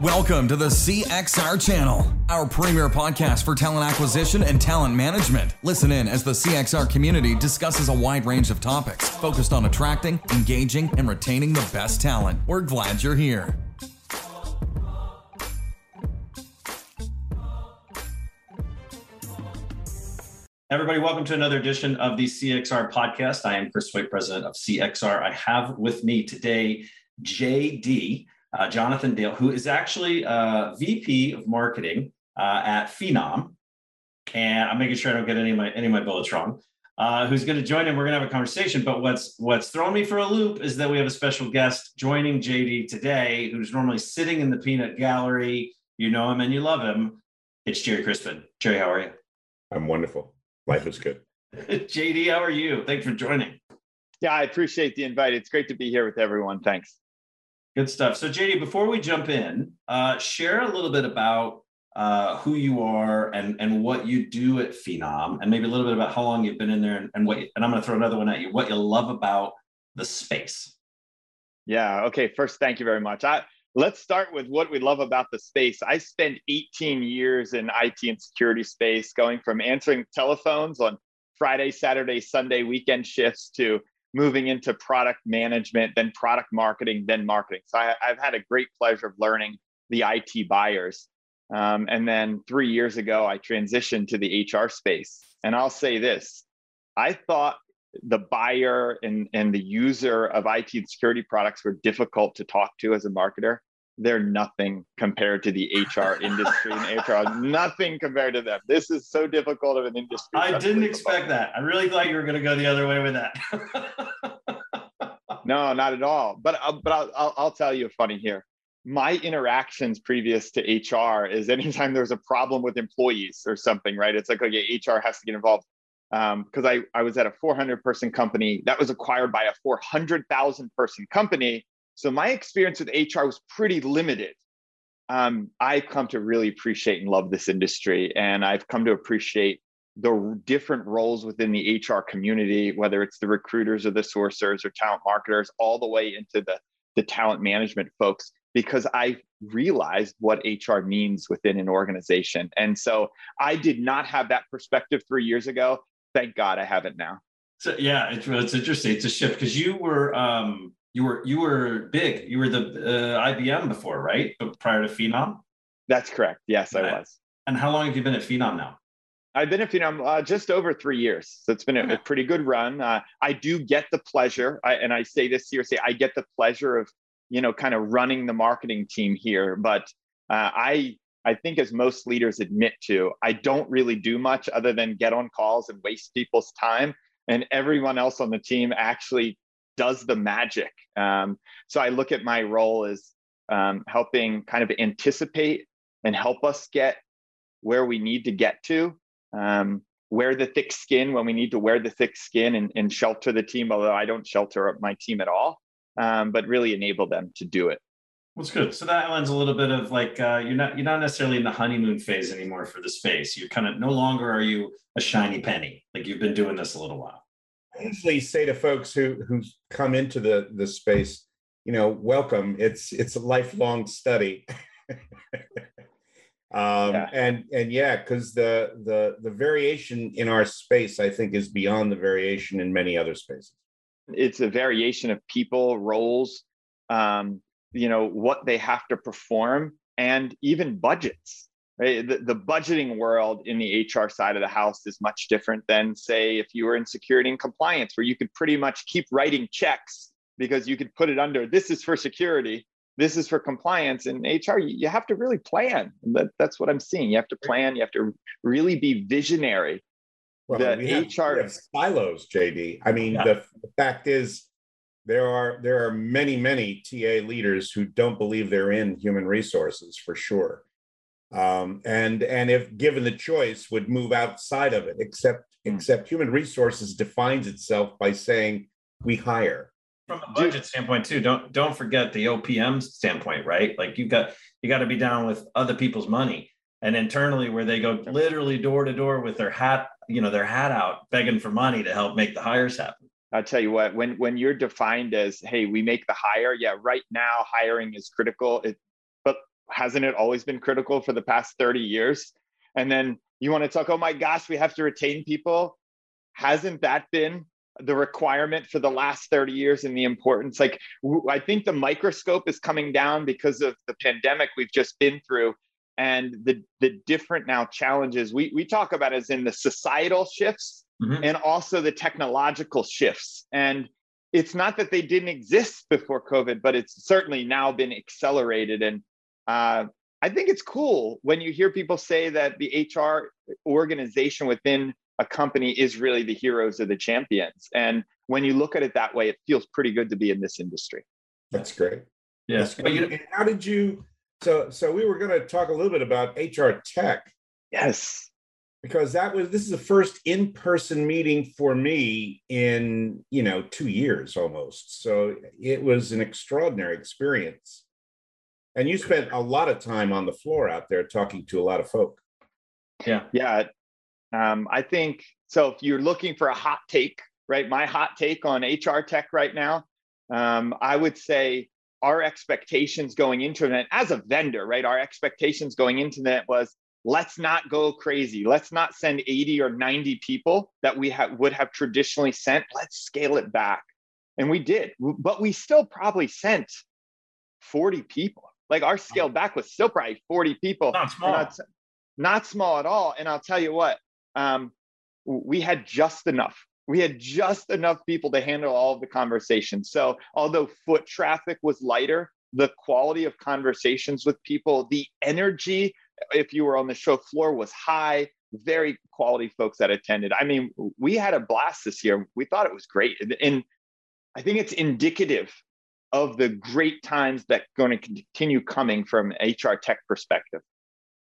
Welcome to the CXR channel, our premier podcast for talent acquisition and talent management. Listen in as the CXR community discusses a wide range of topics focused on attracting, engaging, and retaining the best talent. We're glad you're here. Everybody, welcome to another edition of the CXR podcast. I am Chris Hoyt, president of CXR. I have with me today JD uh, Jonathan Dale, who is actually uh, VP of marketing uh, at Phenom. And I'm making sure I don't get any of my any of my bullets wrong. Uh, who's going to join in? We're going to have a conversation. But what's what's thrown me for a loop is that we have a special guest joining JD today, who's normally sitting in the peanut gallery. You know him and you love him. It's Gerry Crispin. Gerry, how are you? I'm wonderful. Life is good. JD, how are you? Thanks for joining. Yeah, I appreciate the invite. It's great to be here with everyone. Thanks. Good stuff. So, JD, before we jump in, uh, share a little bit about uh, who you are and, and what you do at Phenom, and maybe a little bit about how long you've been in there and, and what. You, and I'm going to throw another one at you. What you love about the space. Yeah. Okay. First, thank you very much. I, let's start with what we love about the space. I spent 18 years in IT and security space, going from answering telephones on Friday, Saturday, Sunday weekend shifts to moving into product management, then product marketing, then marketing. So I, have had a great pleasure of learning the IT buyers. Um, and then three years ago, I transitioned to the HR space. And I'll say this I thought the buyer and, and the user of IT and security products were difficult to talk to as a marketer. They're nothing compared to the HR industry and HR, nothing compared to them. This is so difficult of an industry. I didn't expect that. I really thought you were going to go the other way with that. no, not at all. But uh, but I'll, I'll, I'll tell you a funny here. My interactions previous to HR is anytime there's a problem with employees or something, right? It's like okay, HR has to get involved because um, I, I was at a 400 person company that was acquired by a 400,000 person company so my experience with HR was pretty limited. Um, I've come to really appreciate and love this industry, and I've come to appreciate the different roles within the HR community, whether it's the recruiters or the sourcers or talent marketers, all the way into the, the talent management folks, because I realized what HR means within an organization. And so I did not have that perspective three years ago. Thank God I have it now. So yeah, it's, it's interesting. It's a shift because you were um, you were you were big. You were the uh, IBM before, right? But prior to Phenom. That's correct. Yes, I was. And how long have you been at Phenom now? I've been at Phenom uh, just over three years. So it's been a, a pretty good run. Uh, I do get the pleasure, I, and I say this seriously, I get the pleasure of, you know, kind of running the marketing team here. But uh, I, I think as most leaders admit to, I don't really do much other than get on calls and waste people's time. And everyone else on the team actually does the magic. Um, so I look at my role as um, helping kind of anticipate and help us get where we need to get to, um, wear the thick skin when we need to wear the thick skin and, and shelter the team, although I don't shelter my team at all, um, but really enable them to do it. That's good. So that lends a little bit of like uh, you're not you're not necessarily in the honeymoon phase anymore for the space. You're kind of no longer are you a shiny penny. Like you've been doing this a little while. I usually say to folks who who come into the the space, you know, welcome. It's it's a lifelong study. um, yeah. and and yeah, because the the the variation in our space, I think, is beyond the variation in many other spaces. It's a variation of people, roles, um, you know, what they have to perform, and even budgets right? The, the budgeting world in the HR side of the house is much different than, say, if you were in security and compliance, where you could pretty much keep writing checks because you could put it under this is for security, this is for compliance. And HR, you have to really plan. That, that's what I'm seeing. You have to plan, you have to really be visionary. Well, the we have, HR we have silos, JD. I mean, yeah. the, the fact is, there are there are many many TA leaders who don't believe they're in human resources for sure um, and and if given the choice would move outside of it except mm. except human resources defines itself by saying we hire. From a budget standpoint too don't don't forget the opm standpoint right? Like you've got you got to be down with other people's money. And internally where they go literally door to door with their hat you know their hat out begging for money to help make the hires happen. I'll tell you what, when when you're defined as, hey, we make the hire, yeah, right now hiring is critical. It, but hasn't it always been critical for the past 30 years? And then you want to talk, oh my gosh, we have to retain people. Hasn't that been the requirement for the last 30 years and the importance? Like, I think the microscope is coming down because of the pandemic we've just been through and the, the different now challenges we, we talk about as in the societal shifts mm-hmm. and also the technological shifts. And it's not that they didn't exist before COVID, but it's certainly now been accelerated. And uh, I think it's cool when you hear people say that the HR organization within a company is really the heroes or the champions. And when you look at it that way, it feels pretty good to be in this industry. That's great. Yes. But you, how did you? So, so we were going to talk a little bit about HR tech. Yes because that was this is the first in-person meeting for me in you know two years almost so it was an extraordinary experience and you spent a lot of time on the floor out there talking to a lot of folk yeah yeah um, i think so if you're looking for a hot take right my hot take on hr tech right now um, i would say our expectations going into it as a vendor right our expectations going into that was let's not go crazy. Let's not send 80 or 90 people that we ha- would have traditionally sent. Let's scale it back. And we did, but we still probably sent 40 people. Like our scale back was still probably 40 people. Not small. Not, not, small at all. And I'll tell you what, um, we had just enough. We had just enough people to handle all of the conversations. So although foot traffic was lighter, the quality of conversations with people, the energy if you were on the show floor was high very quality folks that attended i mean we had a blast this year we thought it was great and i think it's indicative of the great times that going to continue coming from hr tech perspective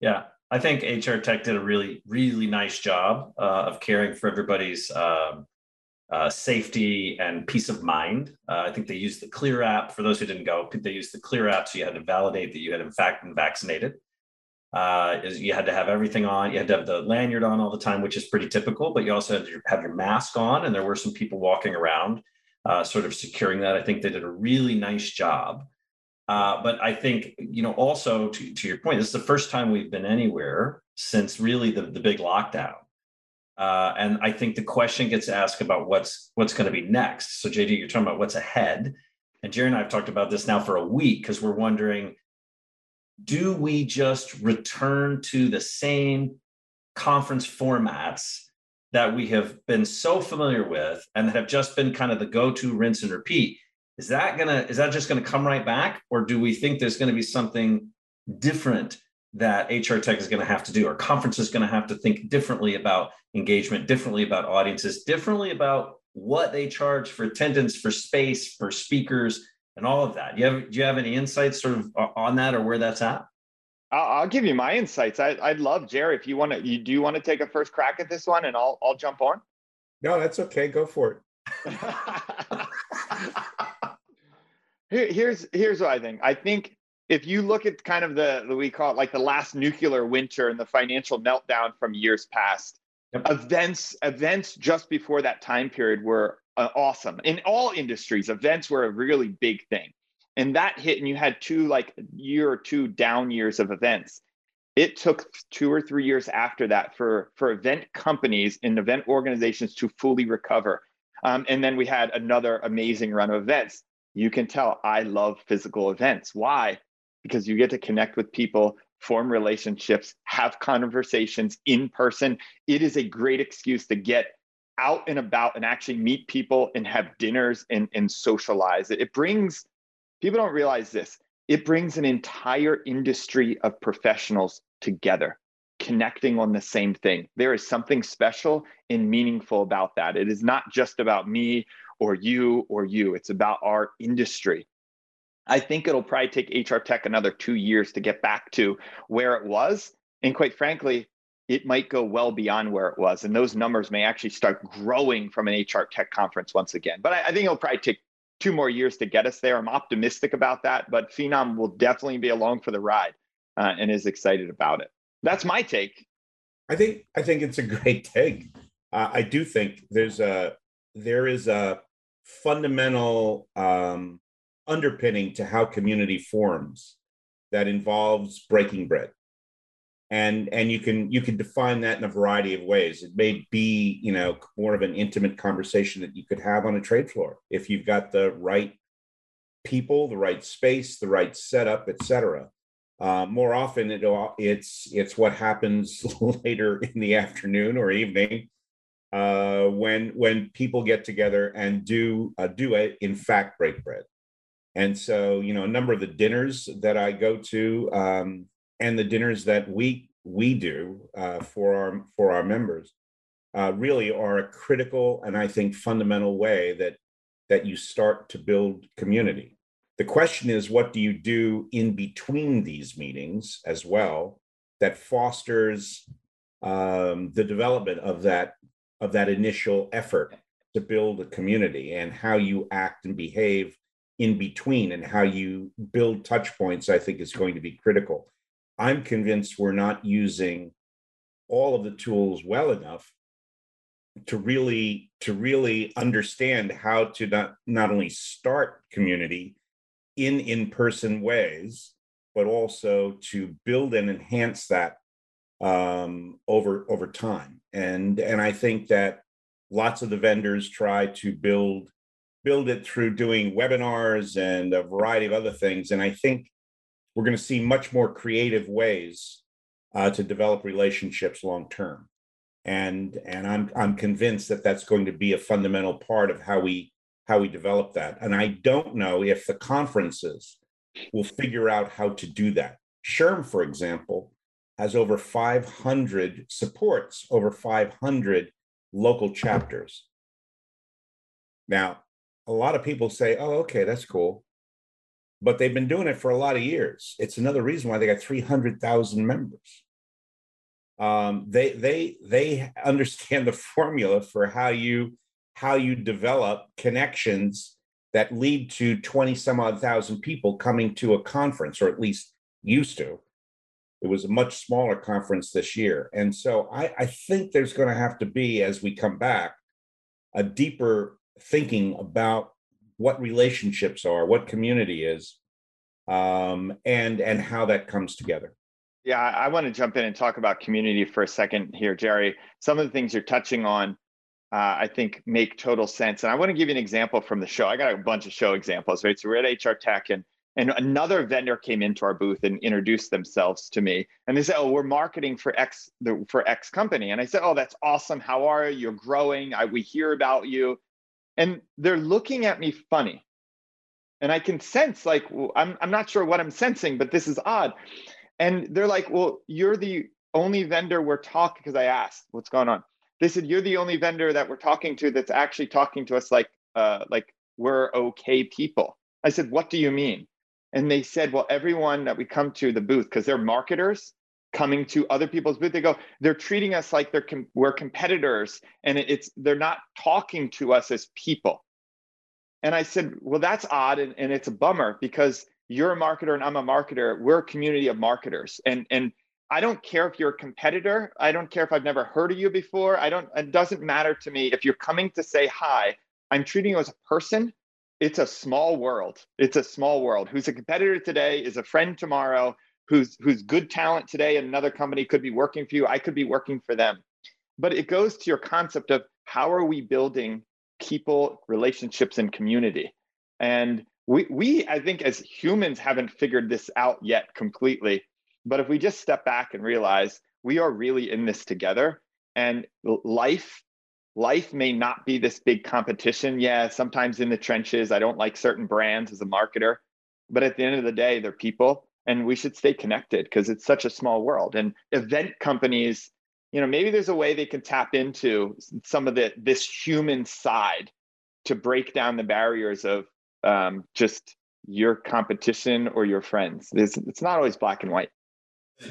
yeah i think hr tech did a really really nice job uh, of caring for everybody's um, uh, safety and peace of mind. Uh, I think they used the Clear app. For those who didn't go, they used the Clear app, so you had to validate that you had in fact been vaccinated uh, you had to have everything on. You had to have the lanyard on all the time, which is pretty typical. But you also had to have your mask on, and there were some people walking around, uh, sort of securing that. I think they did a really nice job. Uh, but I think you know also to, to your point, this is the first time we've been anywhere since really the, the big lockdown. Uh, and I think the question gets asked about what's what's going to be next. So JD, you're talking about what's ahead, and Gerry and I have talked about this now for a week because we're wondering do we just return to the same conference formats that we have been so familiar with and that have just been kind of the go-to rinse and repeat is that gonna is that just gonna come right back or do we think there's gonna be something different that hr tech is to have to do or conference is to have to think differently about engagement differently about audiences differently about what they charge for attendance for space for speakers and all of that. Do you have do you have any insights sort of on that or where that's at? I'll, I'll give you my insights. I, would love Gerry if you want to. You do you want to take a first crack at this one, and I'll I'll jump on. No, that's okay. Go for it. Here, here's here's what I think. I think if you look at kind of the, the we call it like the last nuclear winter and the financial meltdown from years past, yep. events events just before that time period were uh, awesome. In all industries, events were a really big thing. And that hit, and you had two, like year or two down years of events. It took two or three years after that for, for event companies and event organizations to fully recover. Um, and then we had another amazing run of events. You can tell I love physical events. Why? Because you get to connect with people, form relationships, have conversations in person. It is a great excuse to get out and about and actually meet people and have dinners and, and socialize. It, it brings, people don't realize this, it brings an entire industry of professionals together, connecting on the same thing. There is something special and meaningful about that. It is not just about me or you or you, it's about our industry. I think it'll probably take HR Tech another two years to get back to where it was. And quite frankly, it might go well beyond where it was. And those numbers may actually start growing from an HR tech conference once again. But I, I think it'll probably take two more years to get us there. I'm optimistic about that, but Phenom will definitely be along for the ride uh, and is excited about it. That's my take. I think I think it's a great take. Uh, I do think there's a there is a fundamental um, underpinning to how community forms that involves breaking bread and and you can you can define that in a variety of ways. It may be you know more of an intimate conversation that you could have on a trade floor if you've got the right people the right space the right setup etc uh, more often it, it's it's what happens later in the afternoon or evening uh, when when people get together and do uh, do it in fact break bread. And so you know a number of the dinners that i go to um, and the dinners that we we do uh, for our for our members uh, really are a critical and I think fundamental way that that you start to build community. The question is, what do you do in between these meetings as well that fosters um, the development of that of that initial effort to build a community and how you act and behave in between and how you build touch points i think is going to be critical I'm convinced we're not using all of the tools well enough to really to really understand how to not not only start community in in-person ways but also to build and enhance that um, over over time. And and i think that lots of the vendors try to build build it through doing webinars and a variety of other things. And i think we're going to see much more creative ways uh, to develop relationships long term and and i'm i'm convinced that that's going to be a fundamental part of how we how we develop that. And i don't know if the conferences will figure out how to do that. SHRM for example has over 500 supports over 500 local chapters. Now a lot of people say oh okay that's cool but they've been doing it for a lot of years. It's another reason why they got 300,000 members. Um, they they they understand the formula for how you how you develop connections that lead to 20 some odd thousand people coming to a conference, or at least used to. It was a much smaller conference this year. And so I, I think there's going to have to be, as we come back, a deeper thinking about what relationships are, what community is, um, and and how that comes together. Yeah, I want to jump in and talk about community for a second here, Gerry. Some of the things you're touching on, uh, I think, make total sense. And I want to give you an example from the show. I got a bunch of show examples, right? So we're at HR Tech, and and another vendor came into our booth and introduced themselves to me, and they said, "Oh, we're marketing for X for X company." And I said, "Oh, that's awesome. How are you? You're growing. I, we hear about you." And they're looking at me funny. And i can sense like well, I'm, I'm not sure what i'm sensing but this is odd. And they're like well you're the only vendor we're talking because i asked what's going on? They said you're the only vendor that we're talking to that's actually talking to us like uh, like we're okay people. I said what do you mean? And they said well everyone that we come to the booth because they're marketers coming to other people's booth they go they're treating us like they're com- we're competitors and it's they're not talking to us as people. And i said well that's odd and, and it's a bummer because you're a marketer and i'm a marketer. We're a community of marketers and and i don't care if you're a competitor. I don't care if i've never heard of you before. I don't it doesn't matter to me if you're coming to say hi. I'm treating you as a person. It's a small world. It's a small world. Who's a competitor today is a friend tomorrow who's who's good talent today and another company could be working for you i could be working for them. But it goes to your concept of how are we building people relationships and community? And we we i think as humans haven't figured this out yet completely but if we just step back and realize we are really in this together and life life may not be this big competition. Yeah sometimes in the trenches i don't like certain brands as a marketer but at the end of the day they're people and we should stay connected because it's such a small world and event companies you know maybe there's a way they can tap into some of the this human side to break down the barriers of um, just your competition or your friends it's, it's not always black and white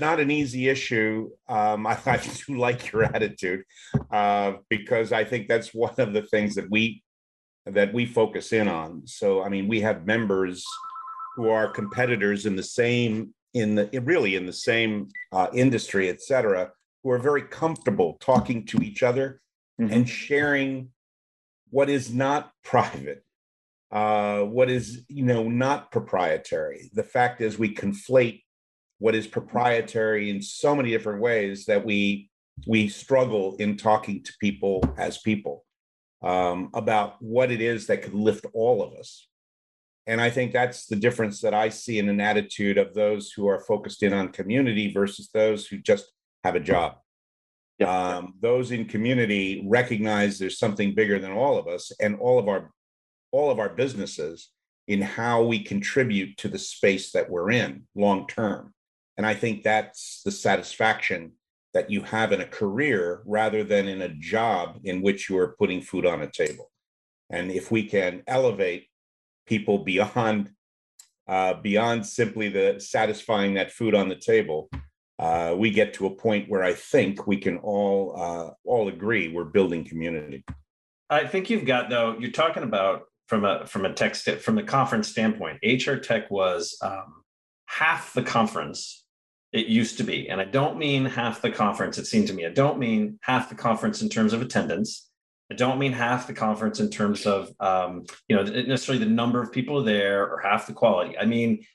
not an easy issue. Um, I, I, do like your attitude uh, because I think that's one of the things that we that we focus in on. So, I mean, we have members who are competitors in the same in the really in the same uh, industry, et cetera, who are very comfortable talking to each other mm-hmm. and sharing what is not private, uh, what is you know not proprietary. The fact is, we conflate what is proprietary in so many different ways that we we struggle in talking to people as people um, about what it is that could lift all of us. And I think that's the difference that I see in an attitude of those who are focused in on community versus those who just have a job. Um, those in community recognize there's something bigger than all of us and all of our all of our businesses in how we contribute to the space that we're in long term. And I think that's the satisfaction that you have in a career rather than in a job in which you are putting food on a table. And if we can elevate people beyond uh, beyond simply the satisfying that food on the table, uh, we get to a point where I think we can all uh, all agree we're building community. I think you've got though. You're talking about from a from a tech st- from the conference standpoint. HR Tech was um, half the conference it used to be, and I don't mean half the conference. It seemed to me. I don't mean half the conference in terms of attendance. I don't mean half the conference in terms of um, you know necessarily the number of people there or half the quality. I mean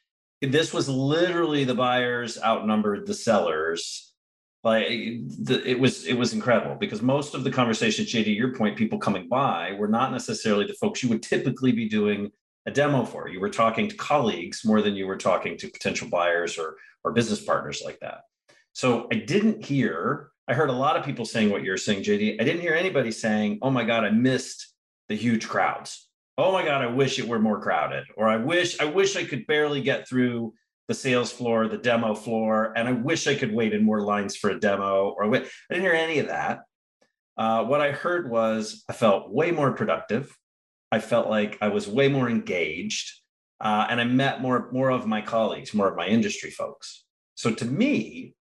this was literally the buyers outnumbered the sellers. Like the, it was it was incredible because most of the conversations jd your point people coming by were not necessarily the folks you would typically be doing a demo for. You were talking to colleagues more than you were talking to potential buyers or or business partners like that. So i didn't hear i heard a lot of people saying what you're saying jd i didn't hear anybody saying oh my god i missed the huge crowds. Oh my god i wish it were more crowded or i wish i wish i could barely get through the sales floor the demo floor and i wish i could wait in more lines for a demo or i, I didn't hear any of that. Uh, what i heard was i felt way more productive. I felt like i was way more engaged uh, and i met more more of my colleagues more of my industry folks. So to me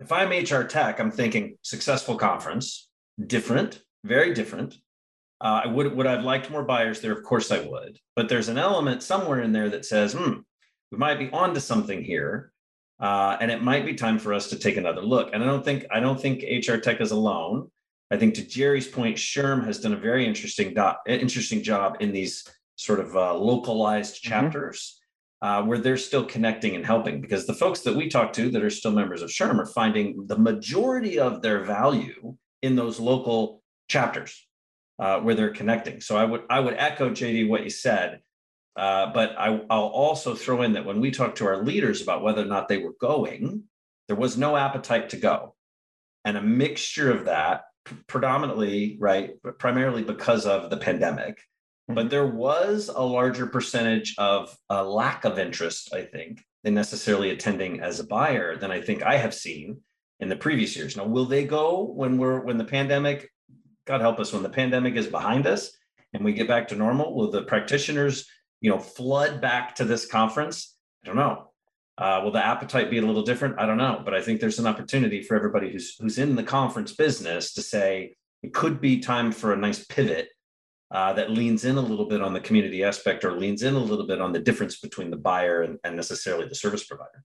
if i'm hr tech i'm thinking successful conference different very different uh, I would would I've liked more buyers there? Of course I would. But there's an element somewhere in there that says, hmm, we might be onto something here. Uh, and it might be time for us to take another look. And I don't think I don't think HR Tech is alone. I think to Gerry's point, SHRM has done a very interesting do- interesting job in these sort of uh, localized mm-hmm. Uh, where they're still connecting and helping because the folks that we talk to that are still members of SHRM are finding the majority of their value in those local chapters uh, where they're connecting. So I would I would echo JD what you said, uh, but I, I'll also throw in that when we talked to our leaders about whether or not they were going, there was no appetite to go, and a mixture of that, predominantly right, primarily because of the pandemic. Mm-hmm. But there was a larger percentage of a lack of interest, I think, in necessarily attending as a buyer than I think I have seen in the previous years. Now, will they go when we're when the pandemic God help us when the pandemic is behind us and we get back to normal, will the practitioners, you know, flood back to this conference? I don't know. Uh, will the appetite be a little different? I don't know, but I think there's an opportunity for everybody who's who's in the conference business to say it could be time for a nice pivot uh, that leans in a little bit on the community aspect or leans in a little bit on the difference between the buyer and, and necessarily the service provider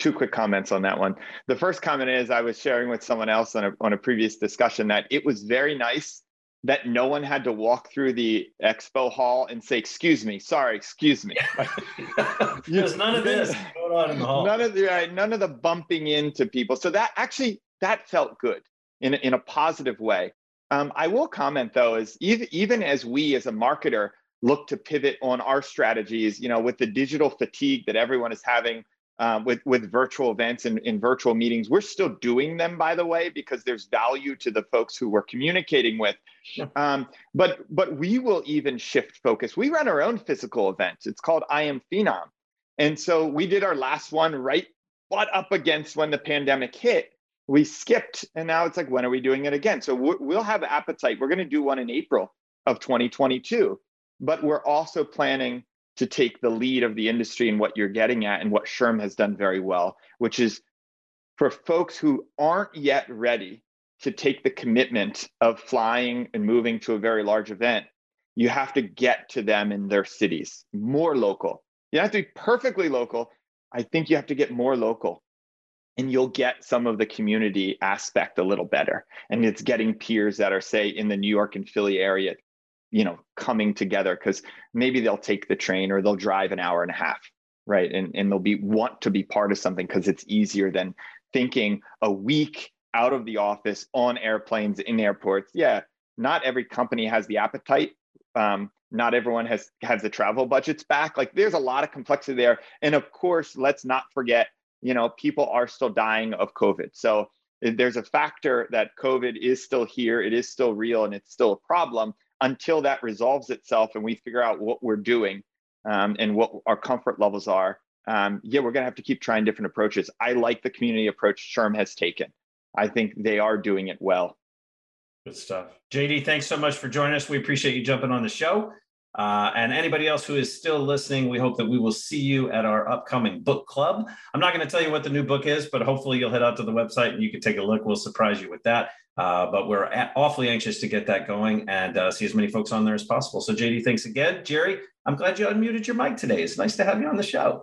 two quick comments on that one. The first comment is I was sharing with someone else on a, on a previous discussion that it was very nice that no one had to walk through the expo hall and say, "Excuse me, sorry, excuse me." There's none of this going on in the hall. None of the right, none of the bumping into people. So that actually that felt good in in a positive way. Um, I will comment though, is even even as we as a marketer look to pivot on our strategies, you know, with the digital fatigue that everyone is having uh, with with virtual events and in virtual meetings. We're still doing them, by the way, because there's value to the folks who we're communicating with. Um, but but we will even shift focus. We run our own physical event. It's called I Am Phenom, and so we did our last one right butt up against when the pandemic hit. We skipped, and now it's like, when are we doing it again? So we'll have appetite. We're going to do one in April of 2022, but we're also planning to take the lead of the industry and what you're getting at and what SHRM has done very well, which is for folks who aren't yet ready to take the commitment of flying and moving to a very large event, you have to get to them in their cities, more local. You have to be perfectly local. I think you have to get more local and you'll get some of the community aspect a little better. And it's getting peers that are, say, in the New York and Philly area you know coming together because maybe they'll take the train or they'll drive an hour and a half right? And and they'll be want to be part of something because it's easier than thinking a week out of the office on airplanes in airports. Yeah, not every company has the appetite. Um, not everyone has has the travel budgets back. Like there's a lot of complexity there. And of course, let's not forget, you know, people are still dying of COVID. So there's a factor that COVID is still here, it is still real, and it's still a problem until that resolves itself and we figure out what we're doing um, and what our comfort levels are. Um, yeah, we're going to have to keep trying different approaches. I like the community approach SHRM has taken. I think they are doing it well. Good stuff. JD, thanks so much for joining us. We appreciate you jumping on the show. Uh, and anybody else who is still listening, we hope that we will see you at our upcoming book club. I'm not going to tell you what the new book is, but hopefully you'll head out to the website and you can take a look. We'll surprise you with that. Uh, but we're awfully anxious to get that going and uh, see as many folks on there as possible. So, JD, thanks again. Gerry, I'm glad you unmuted your mic today. It's nice to have you on the show.